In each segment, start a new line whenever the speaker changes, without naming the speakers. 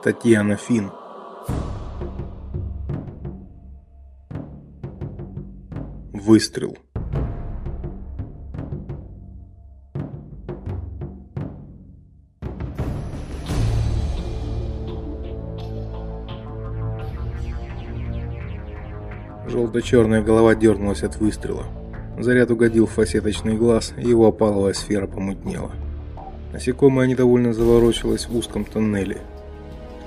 Татьяна Фин. Выстрел. Желто-черная голова дернулась от выстрела. Заряд угодил в фасеточный глаз, и его опаловая сфера помутнела. Насекомое недовольно заворочилось в узком тоннеле.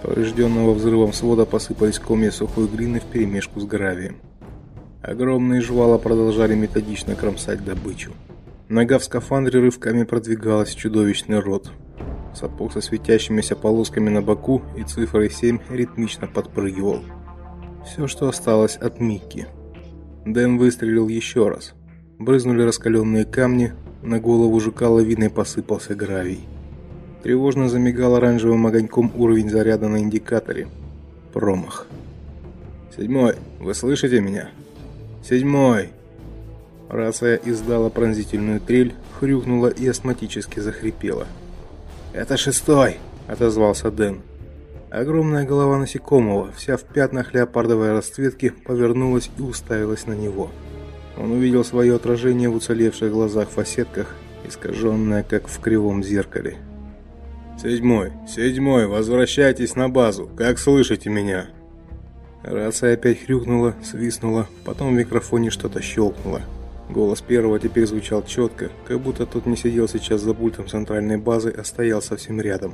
Поврежденного взрывом свода посыпались комья сухой глины вперемешку с гравием. Огромные жвала продолжали методично кромсать добычу. Нога в скафандре рывками продвигалась в чудовищный рот. Сапог со светящимися полосками на боку и цифрой 7 ритмично подпрыгивал. Все, что осталось от Микки. Дэн выстрелил еще раз. Брызнули раскаленные камни, на голову жука лавиной посыпался гравий. Тревожно замигал оранжевым огоньком уровень заряда на индикаторе. Промах. «Седьмой, вы слышите меня?» «Седьмой!» Рация издала пронзительную трель, хрюкнула и астматически захрипела. «Это шестой!» – отозвался Дэн. Огромная голова насекомого, вся в пятнах леопардовой расцветки, повернулась и уставилась на него. Он увидел свое отражение в уцелевших глазах-фасетках, искаженное, как в кривом зеркале. «Седьмой, седьмой, возвращайтесь на базу, как слышите меня?» Рация опять хрюкнула, свистнула, потом в микрофоне что-то щелкнуло. Голос первого теперь звучал четко, как будто тот не сидел сейчас за пультом центральной базы, а стоял совсем рядом.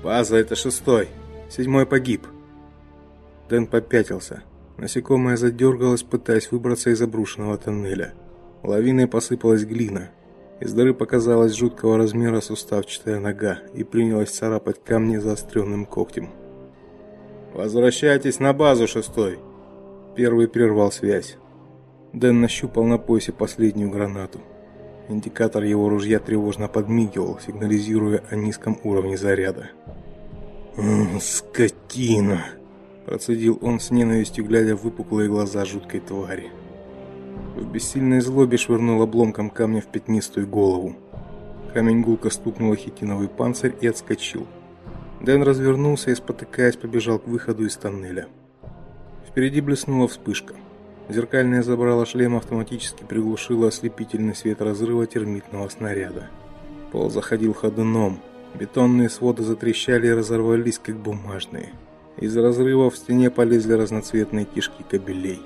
«База, это шестой. Седьмой погиб». Дэн попятился. Насекомое задергалось, пытаясь выбраться из обрушенного тоннеля. Лавиной посыпалась глина. Из дыры показалась жуткого размера суставчатая нога и принялась царапать камни заостренным когтем. «Возвращайтесь на базу, шестой!» Первый прервал связь. Дэн нащупал на поясе последнюю гранату. Индикатор его ружья тревожно подмигивал, сигнализируя о низком уровне заряда. «Скотина!» Процедил он с ненавистью, глядя в выпуклые глаза жуткой твари. В бессильной злобе швырнул обломком камня в пятнистую голову. Камень гулко стукнул хитиновый панцирь и отскочил. Дэн развернулся и, спотыкаясь, побежал к выходу из тоннеля. Впереди блеснула вспышка. Зеркальное забрало шлема автоматически приглушило ослепительный свет разрыва термитного снаряда. Пол заходил ходуном. Бетонные своды затрещали и разорвались, как бумажные. Из разрыва в стене полезли разноцветные кишки кабелей.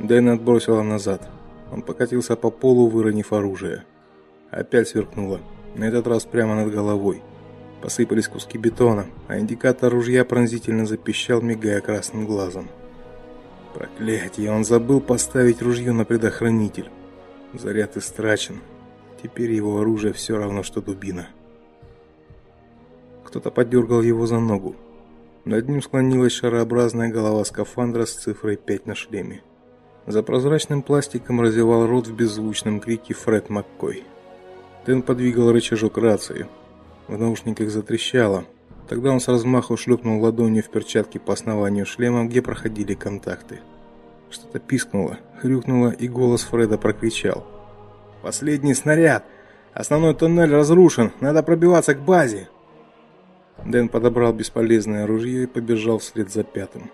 Дэн отбросило назад. Он покатился по полу, выронив оружие. Опять сверкнуло. На этот раз прямо над головой. Посыпались куски бетона, а индикатор ружья пронзительно запищал, мигая красным глазом. Проклятие, он забыл поставить ружье на предохранитель. Заряд истрачен. Теперь его оружие все равно что дубина. Кто-то подергал его за ногу. Над ним склонилась шарообразная голова скафандра с цифрой 5 на шлеме. За прозрачным пластиком разевал рот в беззвучном крике Фред Маккой. Дэн подвигал рычажок рации. В наушниках затрещало. Тогда он с размаху шлепнул ладонью в перчатке по основанию шлема, где проходили контакты. Что-то пискнуло, хрюкнуло, и голос Фреда прокричал: "Последний снаряд! Основной туннель разрушен, надо пробиваться к базе!" Дэн подобрал бесполезное ружье и побежал вслед за пятым.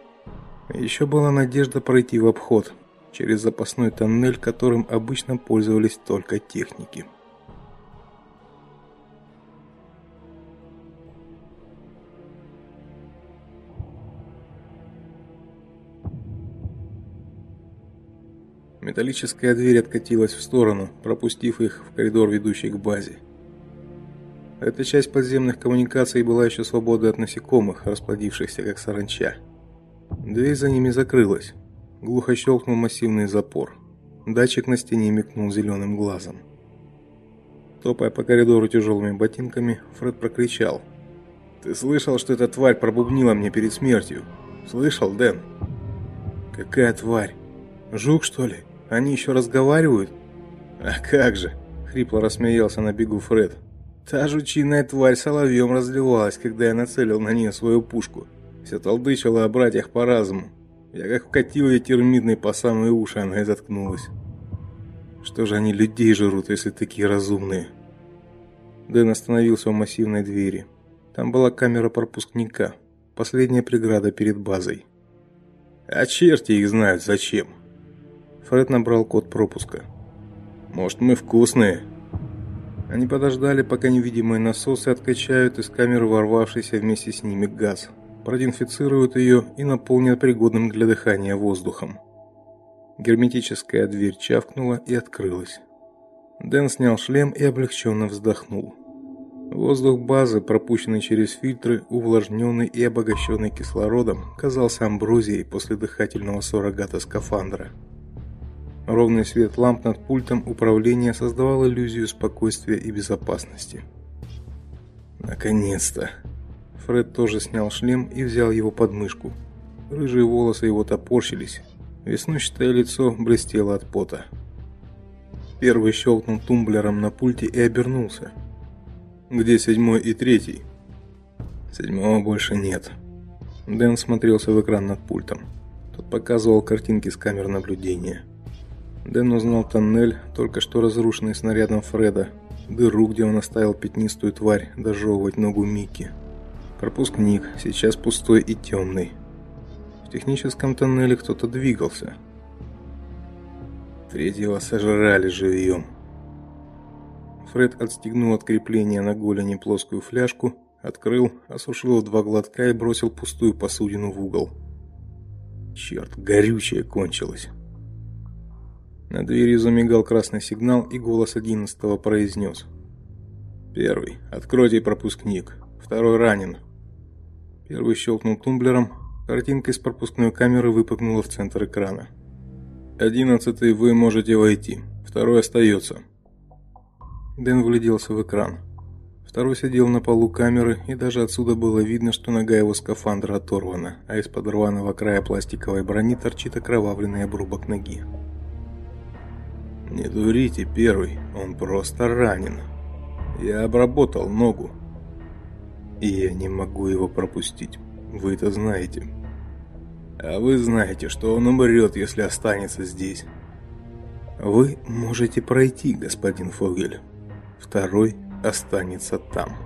Еще была надежда пройти в обход через запасной тоннель, которым обычно пользовались только техники. Металлическая дверь откатилась в сторону, пропустив их в коридор, ведущий к базе. Эта часть подземных коммуникаций была еще свободна от насекомых, расплодившихся как саранча. Дверь за ними закрылась. Глухо щелкнул массивный запор. Датчик на стене мигнул зеленым глазом. Топая по коридору тяжелыми ботинками, Фред прокричал: "Ты слышал, что эта тварь пробубнила мне перед смертью? Слышал, Дэн?" "Какая тварь? Жук, что ли? Они еще разговаривают?" "А как же?" хрипло рассмеялся на бегу Фред. Та жучиная тварь соловьем разливалась, когда я нацелил на нее свою пушку. Все толдычила о братьях по разуму. Я как вкатил ей термитной по самые уши, она и заткнулась. Что же они людей жрут, если такие разумные? Дэн остановился у массивной двери. Там была камера пропускника, последняя преграда перед базой.
А черти их знают зачем.
Фред набрал код пропуска.
Может, мы вкусные?
Они подождали, пока невидимые насосы откачают из камеры ворвавшийся вместе с ними газ, продинфицируют ее и наполнят пригодным для дыхания воздухом. Герметическая дверь чавкнула и открылась. Дэн снял шлем и облегченно вздохнул. Воздух базы, пропущенный через фильтры, увлажненный и обогащенный кислородом, казался амброзией после дыхательного суррогата скафандра. Ровный свет ламп над пультом управления создавал иллюзию спокойствия и безопасности.
Наконец-то.
Фред тоже снял шлем и взял его под мышку. Рыжие волосы его топорщились. Веснущатое лицо блестело от пота. Первый щелкнул тумблером на пульте и обернулся.
Где седьмой и третий?
Седьмого больше нет. Дэн смотрелся в экран над пультом. Тот показывал картинки с камер наблюдения. Дэн узнал тоннель, только что разрушенный снарядом Фреда, дыру, где он оставил пятнистую тварь дожевывать ногу Микки. Пропускник, сейчас пустой и темный. В техническом тоннеле кто-то двигался.
Третьего сожрали живьем.
Фред отстегнул от крепления на голени плоскую фляжку, открыл, осушил два глотка и бросил пустую посудину в угол. Черт, горючее кончилось. На двери замигал красный сигнал, и голос одиннадцатого произнес.
«Первый. Откройте пропускник. Второй ранен».
Первый щелкнул тумблером. Картинка из пропускной камеры выпрыгнула в центр экрана.
«Одиннадцатый, вы можете войти. Второй остается».
Дэн вгляделся в экран. Второй сидел на полу камеры, и даже отсюда было видно, что нога его скафандра оторвана, а из-под рваного края пластиковой брони торчит окровавленный обрубок ноги.
Не дурите, первый, он просто ранен. Я обработал ногу.
И я не могу его пропустить. Вы это знаете.
А вы знаете, что он умрет, если останется здесь.
Вы можете пройти, господин Фогель. Второй останется там.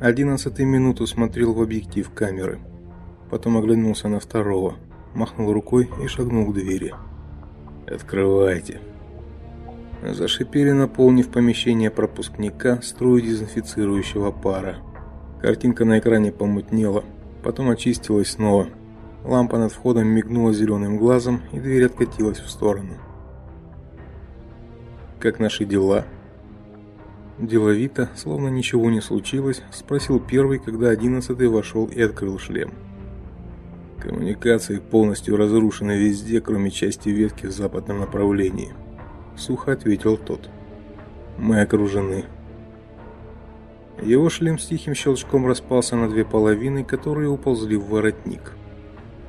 Одиннадцатый минуту смотрел в объектив камеры. Потом оглянулся на второго, махнул рукой и шагнул к двери.
Открывайте.
Зашипели, наполнив помещение пропускника струю дезинфицирующего пара. Картинка на экране помутнела, потом очистилась снова. Лампа над входом мигнула зеленым глазом, и дверь откатилась в сторону. Как наши дела? Деловито, словно ничего не случилось, спросил первый, когда одиннадцатый вошел и открыл шлем.
Коммуникации полностью разрушены везде, кроме части ветки в западном направлении.
Сухо ответил тот. Мы окружены. Его шлем с тихим щелчком распался на две половины, которые уползли в воротник.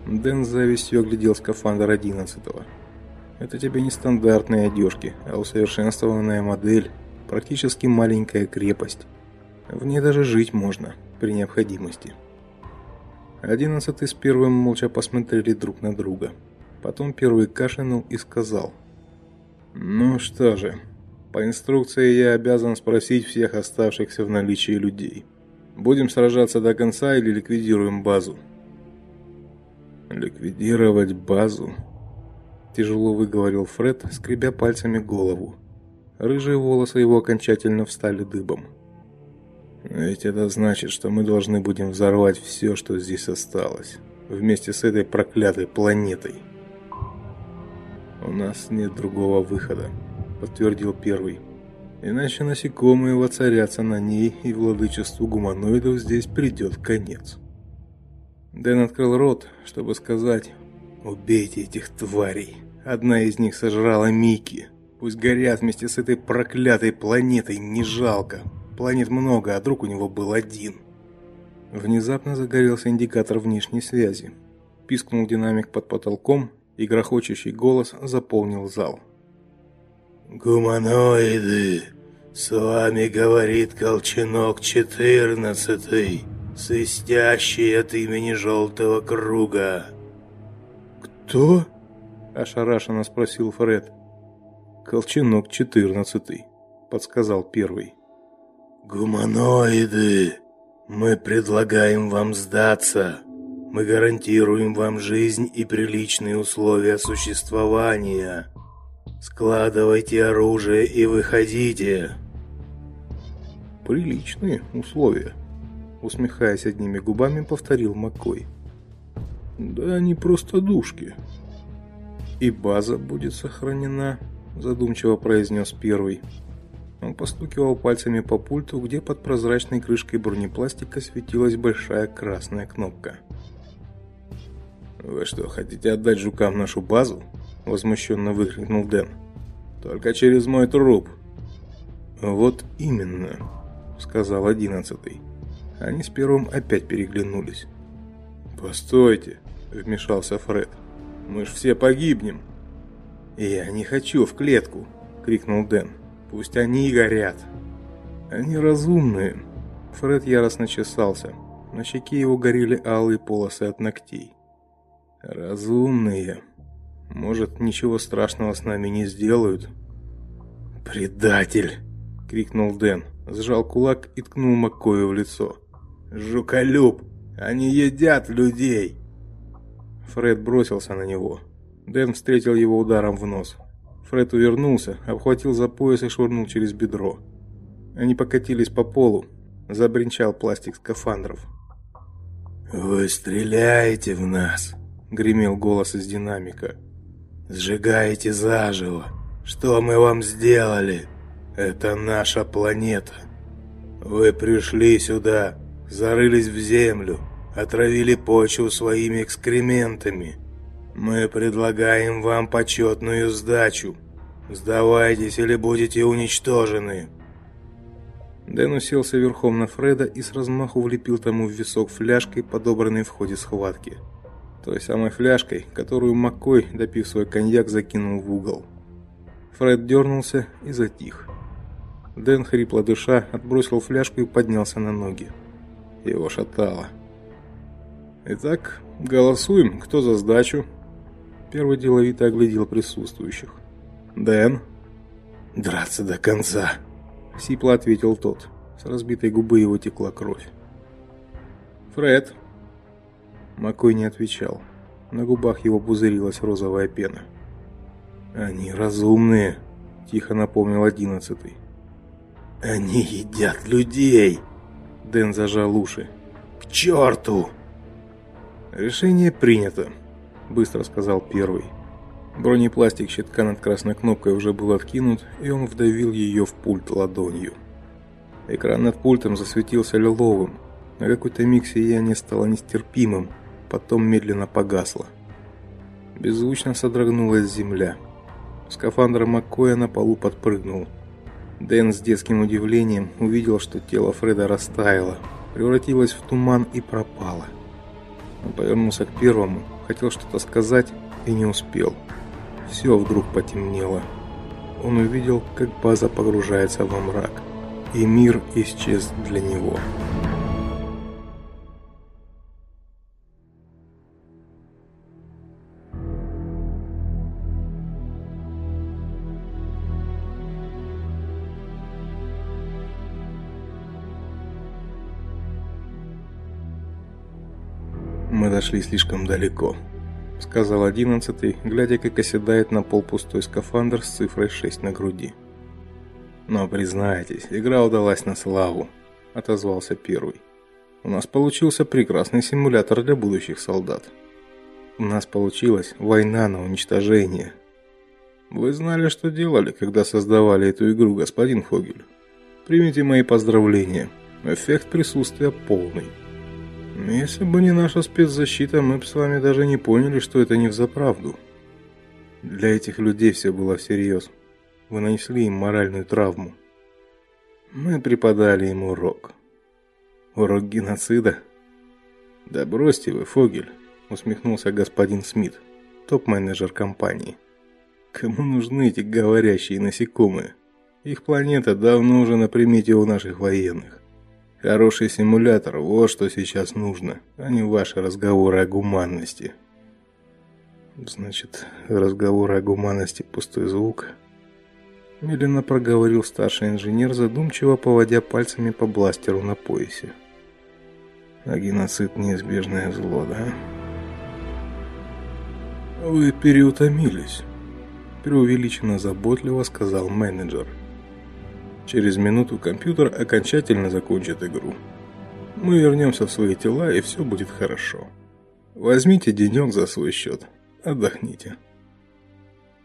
Дэн с завистью оглядел скафандр одиннадцатого. Это тебе не стандартные одежки, а усовершенствованная модель, практически маленькая крепость. В ней даже жить можно при необходимости. Одиннадцатый с первым молча посмотрели друг на друга. Потом первый кашлянул и сказал:
"Ну что же, по инструкции я обязан спросить всех оставшихся в наличии людей. Будем сражаться до конца или ликвидируем базу?"
"Ликвидировать базу?" тяжело выговорил Фред, скребя пальцами голову. Рыжие волосы его окончательно встали дыбом.
Ведь это значит, что мы должны будем взорвать все, что здесь осталось, вместе с этой проклятой планетой.
У нас нет другого выхода, подтвердил первый. Иначе насекомые воцарятся на ней, и владычеству гуманоидов здесь придет конец. Дэн открыл рот, чтобы сказать: "Убейте этих тварей. Одна из них сожрала Мики. Пусть горят вместе с этой проклятой планетой, не жалко". Планет много, а друг у него был один. Внезапно загорелся индикатор внешней связи. Пискнул динамик под потолком, и грохочущий голос заполнил зал.
«Гуманоиды, с вами говорит Колченок четырнадцатый, свистящий от имени Желтого Круга».
«Кто?» – ошарашенно спросил Фред. «Колченок четырнадцатый», – подсказал первый.
Гуманоиды, мы предлагаем вам сдаться. Мы гарантируем вам жизнь и приличные условия существования. Складывайте оружие и выходите.
Приличные условия, усмехаясь одними губами, повторил Маккой. Да они просто душки. И база будет сохранена, задумчиво произнес первый. Он постукивал пальцами по пульту, где под прозрачной крышкой бронепластика светилась большая красная кнопка. «Вы что, хотите отдать жукам нашу базу?» – возмущенно выкрикнул Дэн. «Только через мой труп». «Вот именно», – сказал одиннадцатый. Они с первым опять переглянулись. «Постойте», – вмешался Фред. «Мы ж все погибнем». «Я не хочу в клетку», – крикнул Дэн. «Пусть они и горят». «Они разумные». Фред яростно чесался. На щеке его горели алые полосы от ногтей. Разумные. Может, ничего страшного с нами не сделают. Предатель, крикнул Дэн, сжал кулак и ткнул Маккою в лицо. Жуколюб, они едят людей. Фред бросился на него. Дэн встретил его ударом в нос. Фред увернулся, обхватил за пояс и швырнул через бедро. Они покатились по полу. Забринчал пластик скафандров.
«Вы стреляете в нас!» Гремел голос из динамика. Сжигаете заживо. Что мы вам сделали? Это наша планета. Вы пришли сюда, зарылись в землю, отравили почву своими экскрементами. Мы предлагаем вам почетную сдачу. Сдавайтесь или будете уничтожены.
Дэн уселся верхом на Фреда и с размаху влепил тому в висок фляжкой, подобранной в ходе схватки той самой фляжкой, которую Маккой, допив свой коньяк, закинул в угол. Фред дернулся и затих. Дэн, хрипло дыша, отбросил фляжку и поднялся на ноги. Его шатало. «Итак, голосуем. Кто за сдачу?» Первый деловито оглядел присутствующих. «Дэн?»
«Драться до конца», —
сипло ответил тот. С разбитой губы его текла кровь. «Фред?» Макой не отвечал. На губах его пузырилась розовая пена. «Они разумные», – тихо напомнил одиннадцатый.
«Они едят людей!»
Дэн зажал уши.
«К черту!»
«Решение принято», – быстро сказал первый. Бронепластик щитка над красной кнопкой уже был откинут, и он вдавил ее в пульт ладонью. Экран над пультом засветился лиловым. На какой-то миг сияние стало нестерпимым, потом медленно погасла. Беззвучно содрогнулась земля. Скафандр Маккоя на полу подпрыгнул. Дэн с детским удивлением увидел, что тело Фреда растаяло, превратилось в туман и пропало. Он повернулся к первому, хотел что-то сказать и не успел. Все вдруг потемнело. Он увидел, как база погружается во мрак, и мир исчез для него.
Мы дошли слишком далеко, сказал одиннадцатый, глядя, как оседает на пол пустой скафандр с цифрой 6 на груди. Но признайтесь, игра удалась на славу, отозвался первый. У нас получился прекрасный симулятор для будущих солдат. У нас получилась война на уничтожение. Вы знали, что делали, когда создавали эту игру, господин Фогель. Примите мои поздравления. Эффект присутствия полный. Если бы не наша спецзащита, мы бы с вами даже не поняли, что это не взаправду. Для этих людей все было всерьез. Вы нанесли им моральную травму. Мы преподали им урок. Урок геноцида. Да бросьте вы, Фогель, усмехнулся господин Смит, топ-менеджер компании. Кому нужны эти говорящие насекомые? Их планета давно уже на примете у наших военных. Хороший симулятор вот что сейчас нужно, а не ваши разговоры о гуманности. Значит, разговоры о гуманности пустой звук.
медленно проговорил старший инженер, задумчиво поводя пальцами по бластеру на поясе. А геноцид неизбежное зло, да?
Вы переутомились, преувеличенно заботливо сказал менеджер. Через минуту компьютер окончательно закончит игру. Мы вернемся в свои тела, и все будет хорошо. Возьмите денек за свой счет. Отдохните.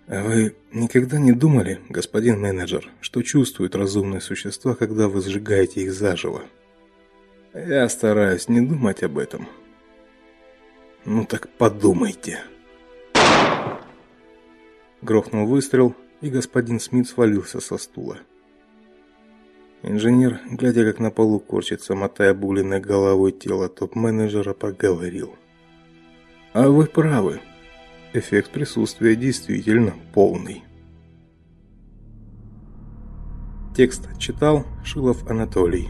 Вы никогда не думали, господин менеджер, что чувствуют разумные существа, когда вы сжигаете их заживо?
Я стараюсь не думать об этом.
Ну так подумайте. Грохнул выстрел, и господин Смит свалился со стула. Инженер, глядя, как на полу корчится, мотая бугленной головой тело топ-менеджера, проговорил. «А вы правы. Эффект присутствия действительно полный». Текст читал Шилов Анатолий.